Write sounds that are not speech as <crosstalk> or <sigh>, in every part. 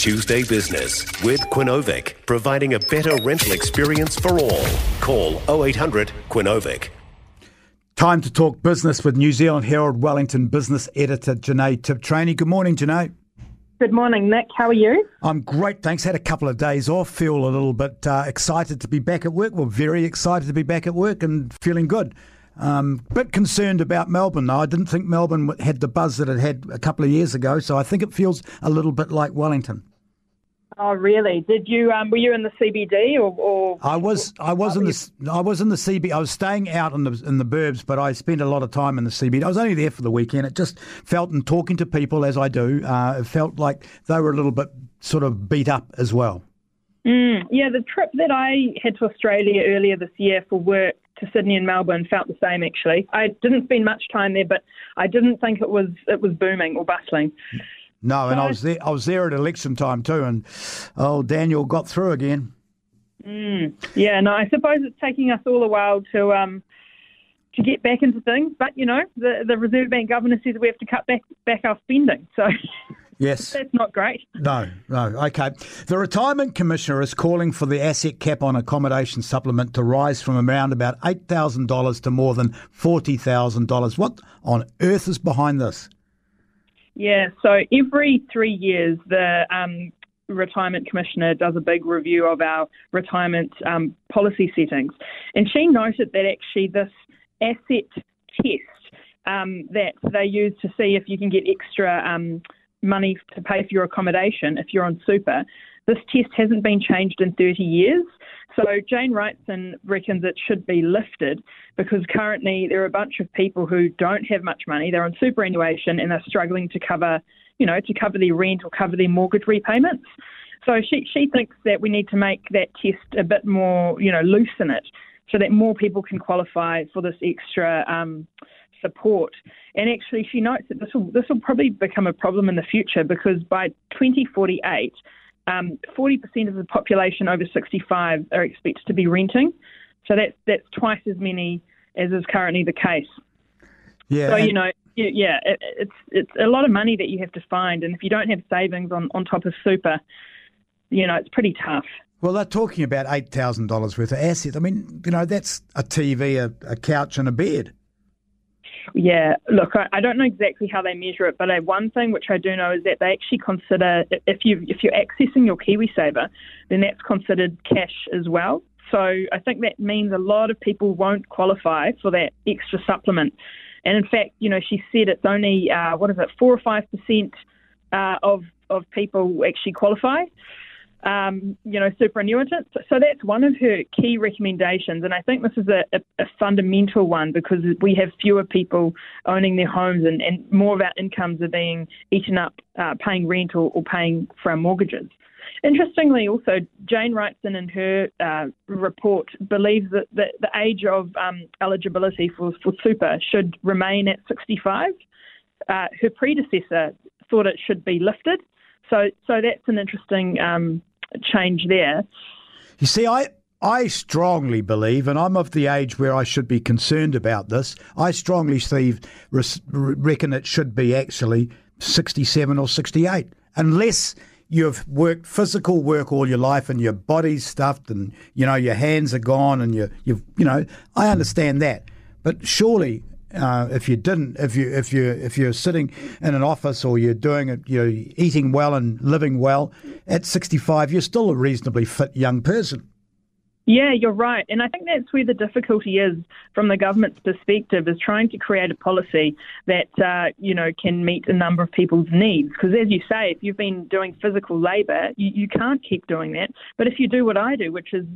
Tuesday Business with Quinovic, providing a better rental experience for all. Call 0800 Quinovic. Time to talk business with New Zealand Herald Wellington business editor Jenée Tibshraeny. Good morning, Jenée. Good morning, Nick. How are you? I'm great, thanks. Had a couple of days off. Feel a little bit uh, excited to be back at work. Well, very excited to be back at work and feeling good. Um, bit concerned about Melbourne though. I didn't think Melbourne had the buzz that it had a couple of years ago, so I think it feels a little bit like Wellington. Oh, really? Did you? Um, were you in the CBD or? or I was. I was in the. I was in the CBD. I was staying out in the in the burbs, but I spent a lot of time in the CBD. I was only there for the weekend. It just felt, and talking to people as I do, uh, it felt like they were a little bit sort of beat up as well. Mm, yeah, the trip that I had to Australia earlier this year for work to Sydney and Melbourne felt the same actually. I didn't spend much time there, but I didn't think it was it was booming or bustling. No, and I was there. I was there at election time too, and oh, Daniel got through again. Mm, yeah, no, I suppose it's taking us all a while to um, to get back into things, but you know, the the Reserve Bank governor says we have to cut back back our spending, so. <laughs> Yes. That's not great. No, no. Okay. The Retirement Commissioner is calling for the asset cap on accommodation supplement to rise from around about $8,000 to more than $40,000. What on earth is behind this? Yeah, so every three years, the um, Retirement Commissioner does a big review of our retirement um, policy settings. And she noted that actually this asset test um, that they use to see if you can get extra um, money to pay for your accommodation if you're on super, this test hasn't been changed in 30 years. So Jane Wrightson reckons it should be lifted because currently there are a bunch of people who don't have much money. They're on superannuation and they're struggling to cover, you know, to cover their rent or cover their mortgage repayments. So she she thinks that we need to make that test a bit more, you know, loosen it so that more people can qualify for this extra um, support. And actually, she notes that this will this will probably become a problem in the future because by 2048 um, 40% of the population over 65 are expected to be renting. So that's that's twice as many as is currently the case. Yeah. So you know, yeah, it, it's it's a lot of money that you have to find, and if you don't have savings on on top of super, you know, it's pretty tough. Well, they're talking about eight thousand dollars worth of assets. I mean, you know, that's a TV, a, a couch, and a bed. Yeah, look, I, I don't know exactly how they measure it, but I, one thing which I do know is that they actually consider if you if you're accessing your KiwiSaver, then that's considered cash as well. So I think that means a lot of people won't qualify for that extra supplement. And in fact, you know, she said it's only uh, what is it, four or five percent uh, of of people actually qualify um, you know, superannuitants. So that's one of her key recommendations, and I think this is a, a, a fundamental one because we have fewer people owning their homes, and, and more of our incomes are being eaten up uh, paying rent or, or, paying for our mortgages. Interestingly, also, Jane Wrightson in her uh, report believes that the, the age of um, eligibility for, for super should remain at 65. Uh, her predecessor thought it should be lifted. So, so that's an interesting um, change there. You see, I I strongly believe, and I'm of the age where I should be concerned about this. I strongly, Steve, reckon it should be actually 67 or 68, unless you've worked physical work all your life and your body's stuffed and you know your hands are gone and you you've you know I understand that, but surely uh, if you didn't, if you if you if you're sitting in an office or you're doing it, you're eating well and living well at 65, you're still a reasonably fit young person. Yeah, you're right. And I think that's where the difficulty is from the government's perspective is trying to create a policy that, uh, you know, can meet a number of people's needs. Because as you say, if you've been doing physical labour, you, you can't keep doing that. But if you do what I do, which is,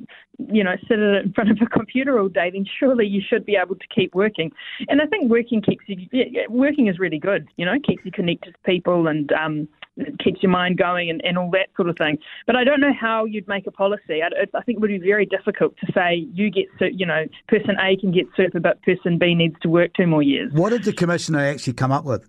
you know, sit in front of a <laughs> computer all day, then surely you should be able to keep working. And I think working keeps you, working is really good, you know, keeps you connected to people and, um, it keeps your mind going and, and all that sort of thing. But I don't know how you'd make a policy. I, I think it would be very difficult to say you get, you know, person A can get super, but person B needs to work two more years. What did the commissioner actually come up with?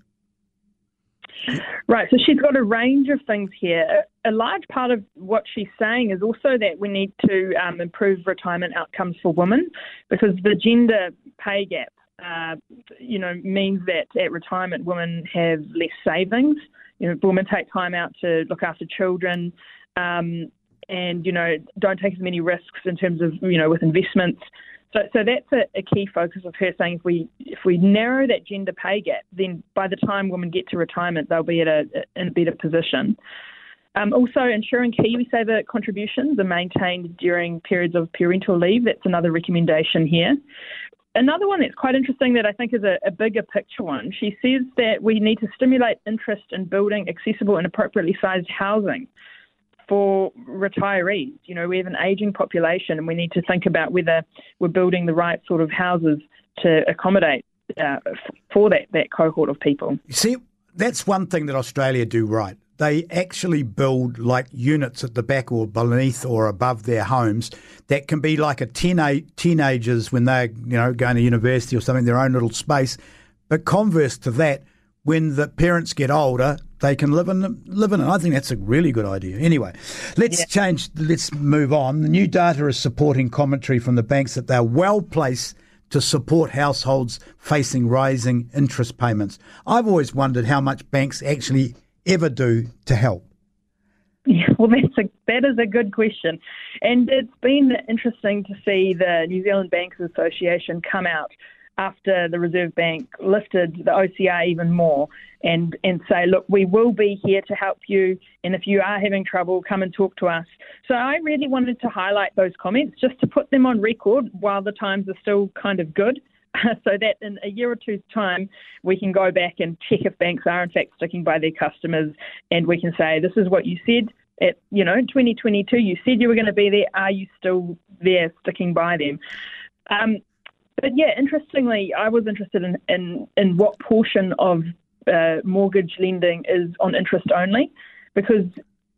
Right, so she's got a range of things here. A large part of what she's saying is also that we need to um, improve retirement outcomes for women because the gender pay gap, uh, you know, means that at retirement women have less savings you know, women take time out to look after children. Um, and you know, don't take as many risks in terms of you know with investments. So, so that's a, a, key focus of her saying if we if we narrow that gender pay gap, then by the time women get to retirement, they'll be at a, in a better position. Um, also, ensuring KiwiSaver contributions are maintained during periods of parental leave. That's another recommendation here. Another one that's quite interesting that I think is a, a, bigger picture one. She says that we need to stimulate interest in building accessible and appropriately sized housing for retirees. You know, we have an aging population and we need to think about whether we're building the right sort of houses to accommodate uh, for that, that cohort of people. You see, that's one thing that Australia do right they actually build like units at the back or beneath or above their homes that can be like a teenage, teenagers when they're you know going to university or something, their own little space. But converse to that, when the parents get older, they can live in live in it. I think that's a really good idea. Anyway, let's yeah. change. Let's move on. The new data is supporting commentary from the banks that they're well placed to support households facing rising interest payments. I've always wondered how much banks actually ever do to help? Yeah, well, that's a, that is a good question. And it's been interesting to see the New Zealand Banks Association come out after the Reserve Bank lifted the OCR even more and, and say, look, we will be here to help you. And if you are having trouble, come and talk to us. So I really wanted to highlight those comments just to put them on record while the times are still kind of good. <laughs> so that in a year or two's time, we can go back and check if banks are in fact sticking by their customers, and we can say, this is what you said. At, you know, 2022, you said you were going to be there. Are you still there, sticking by them? Um, but yeah, interestingly, I was interested in, in, in what portion of uh, mortgage lending is on interest only, because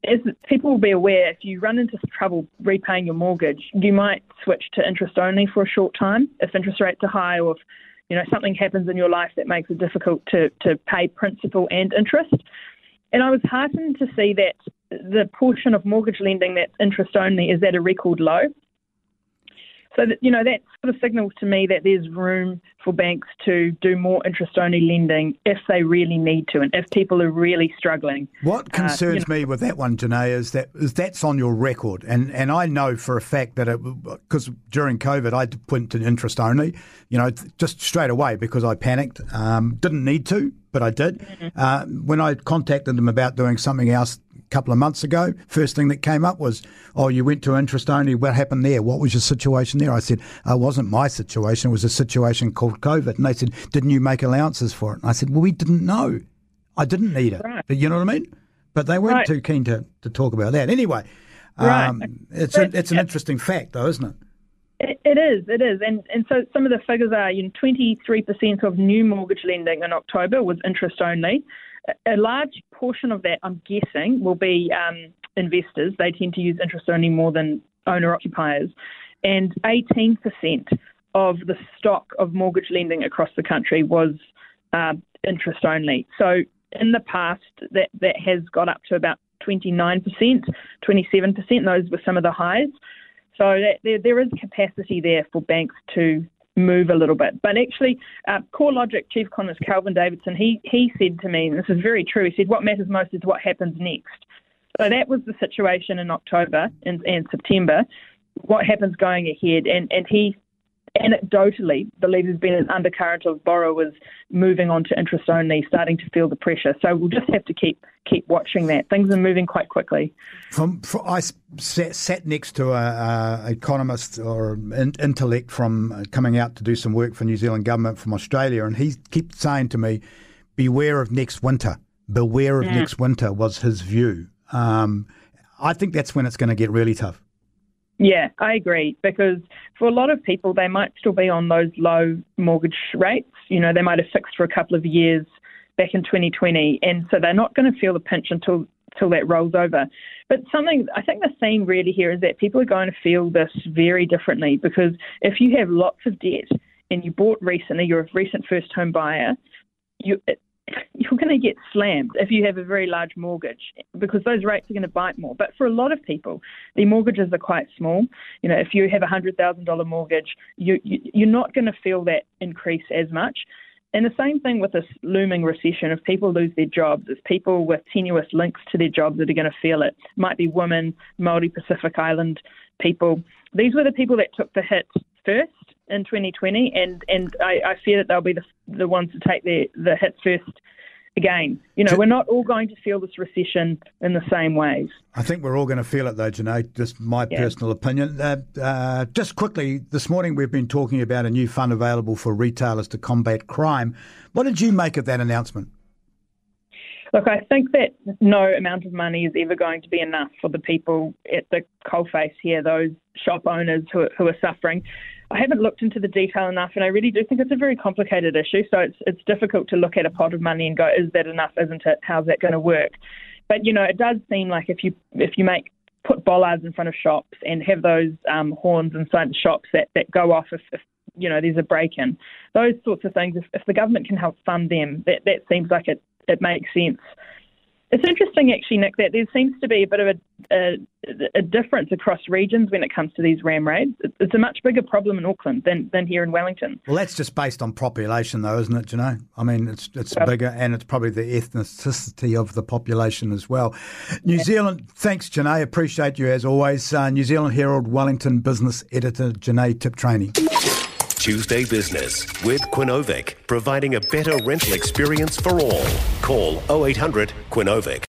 as people will be aware, if you run into trouble repaying your mortgage, you might switch to interest only for a short time if interest rates are high or if you know something happens in your life that makes it difficult to, to pay principal and interest. And I was heartened to see that the portion of mortgage lending that's interest only is at a record low. So that, you know that sort of signals to me that there's room for banks to do more interest-only lending if they really need to, and if people are really struggling. What concerns uh, you know, me with that one, Jenée, is that is that's on your record, and and I know for a fact that it because during COVID I went to interest only, you know, just straight away because I panicked, um, didn't need to, but I did. Mm-hmm. Uh, when I contacted them about doing something else couple of months ago, first thing that came up was, oh, you went to interest only. What happened there? What was your situation there? I said, oh, it wasn't my situation. It was a situation called COVID. And they said, didn't you make allowances for it? And I said, well, we didn't know. I didn't need it. Right. But you know what I mean? But they weren't right. too keen to, to talk about that. Anyway, right. um, it's, a, it's an interesting fact, though, isn't it? It, it is, it is. And, and so some of the figures are, you know, 23% of new mortgage lending in October was interest only a large portion of that, I'm guessing, will be um, investors. They tend to use interest only more than owner occupiers. And 18% of the stock of mortgage lending across the country was uh, interest only. So in the past, that, that has got up to about 29%, 27%. Those were some of the highs. So that, there, there is capacity there for banks to move a little bit. But actually, uh, CoreLogic Chief Economist Kelvin Davidson, he, he said to me, and this is very true, he said, what matters most is what happens next. So that was the situation in October and, and September. What happens going ahead? And, and he anecdotally believe there's been an undercurrent of borrowers moving on to interest only, starting to feel the pressure. So we'll just have to keep keep watching that. Things are moving quite quickly. From, from I sat, sat, next to a, a economist or in, intellect from uh, coming out to do some work for New Zealand government from Australia, and he kept saying to me, "Beware of next winter. Beware of yeah. next winter." Was his view. Um, I think that's when it's going to get really tough. Yeah, I agree because for a lot of people, they might still be on those low mortgage rates. You know, they might have fixed for a couple of years back in 2020, and so they're not going to feel the pinch until until that rolls over. But something I think the theme really here is that people are going to feel this very differently because if you have lots of debt and you bought recently, you're a recent first home buyer, you <laughs> you're going to get slammed if you have a very large mortgage because those rates are going to bite more. But for a lot of people, the mortgages are quite small. You know, if you have a hundred thousand dollar mortgage, you, you you're not going to feel that increase as much. And the same thing with this looming recession. If people lose their jobs, it's people with tenuous links to their jobs that are going to feel it. Might be women, Maori Pacific Island people. These were the people that took the hit first in 2020, and and I, I fear that they'll be the the ones to take the the hit first again. You know, we're not all going to feel this recession in the same ways. I think we're all going to feel it, though, Jenée. Just my yeah. personal opinion. Uh, uh, just quickly, this morning we've been talking about a new fund available for retailers to combat crime. What did you make of that announcement? Look, I think that no amount of money is ever going to be enough for the people at the coalface here, those shop owners who, who are suffering. I haven't looked into the detail enough, and I really do think it's a very complicated issue. So it's it's difficult to look at a pot of money and go, is that enough? Isn't it? How's that going to work? But you know, it does seem like if you if you make put bollards in front of shops and have those um, horns inside the shops that, that go off if, if you know there's a break in, those sorts of things. If, if the government can help fund them, that that seems like it it makes sense. It's interesting, actually, Nick, that there seems to be a bit of a, a, a, difference across regions when it comes to these ram raids. It's a much bigger problem in Auckland than, than here in Wellington. Well, that's just based on population, though, isn't it, know? I mean, it's, it's well, bigger and it's probably the ethnicity of the population as well. New yeah. Zealand, thanks, Jenée. Appreciate you as always. Uh, New Zealand Herald Wellington business editor, Jenée Tibshraeny. Tuesday Business with Quinovic, providing a better rental experience for all. Call 0800 Quinovic.